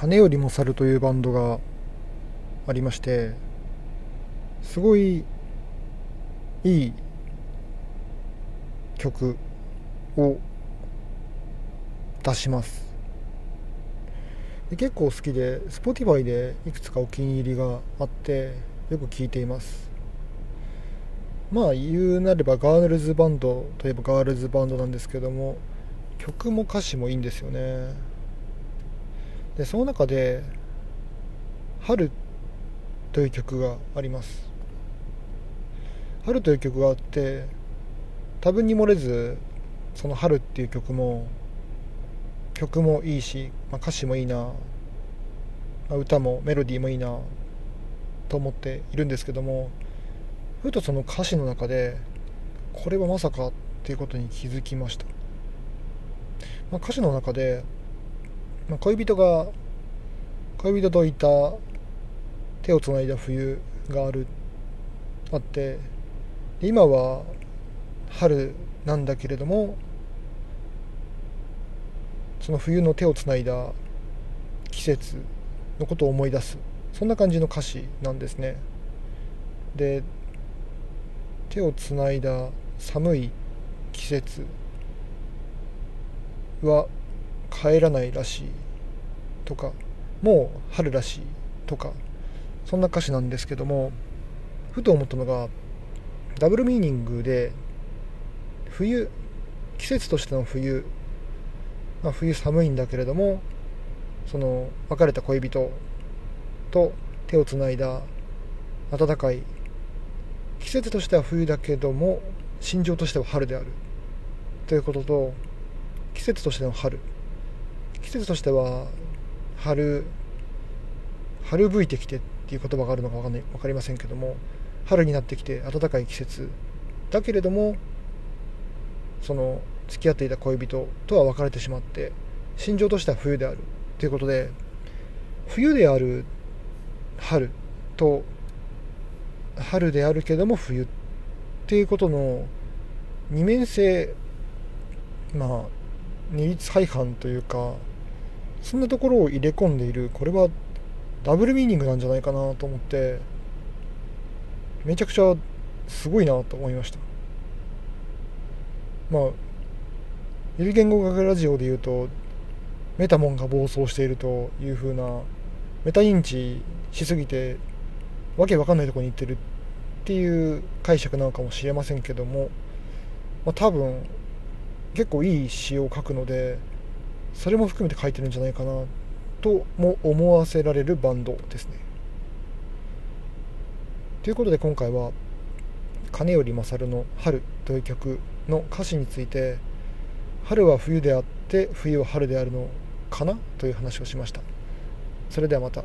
金よりも猿というバンドがありましてすごいいい曲を出します。結構好きで Spotify でいくつかお気に入りがあってよく聴いています。まあ言うなればガールズバンドといえばガールズバンドなんですけども曲も歌詞もいいんですよね。でその中で「春」という曲があります「春」という曲があって多分に漏れずその「春」っていう曲も曲もいいし、まあ、歌詞もいいな、まあ、歌もメロディーもいいなと思っているんですけどもふとその歌詞の中でこれはまさかっていうことに気づきました、まあ、歌詞の中で、まあ、恋人が恋人といた手をつないだ冬があるあって今は春なんだけれどもその冬の手をつないだ季節のことを思い出す。そんな感じの歌詞なんですね。で手をつないだ寒い季節は帰らないらしいとかもう春らしいとかそんな歌詞なんですけどもふと思ったのがダブルミーニングで冬季節としての冬、まあ、冬寒いんだけれどもその別れた恋人と手をつないだ暖かい季節としては冬だけども心情としては春である。ということと季節としての春。季節としては春春吹いてきてっていう言葉があるのか分かんない分かりませんけども春になってきて暖かい季節。だけれどもその付き合っていた恋人とは別れてしまって心情としては冬である。ということで冬である春と春であるけども冬っていうことの二面性まあ二律背反というかそんなところを入れ込んでいるこれはダブルミーニングなんじゃないかなと思ってめちゃくちゃすごいなと思いました。まあゆる言語学ラジオで言うとメタモンが暴走しているという風なメタ認知しすぎてわけわかんないとこに行ってるっていう解釈なのかもしれませんけども、まあ、多分結構いい詩を書くのでそれも含めて書いてるんじゃないかなとも思わせられるバンドですね。ということで今回は金より勝の「春」という曲の歌詞について春は冬であって冬は春であるのかなという話をしました。それではまた。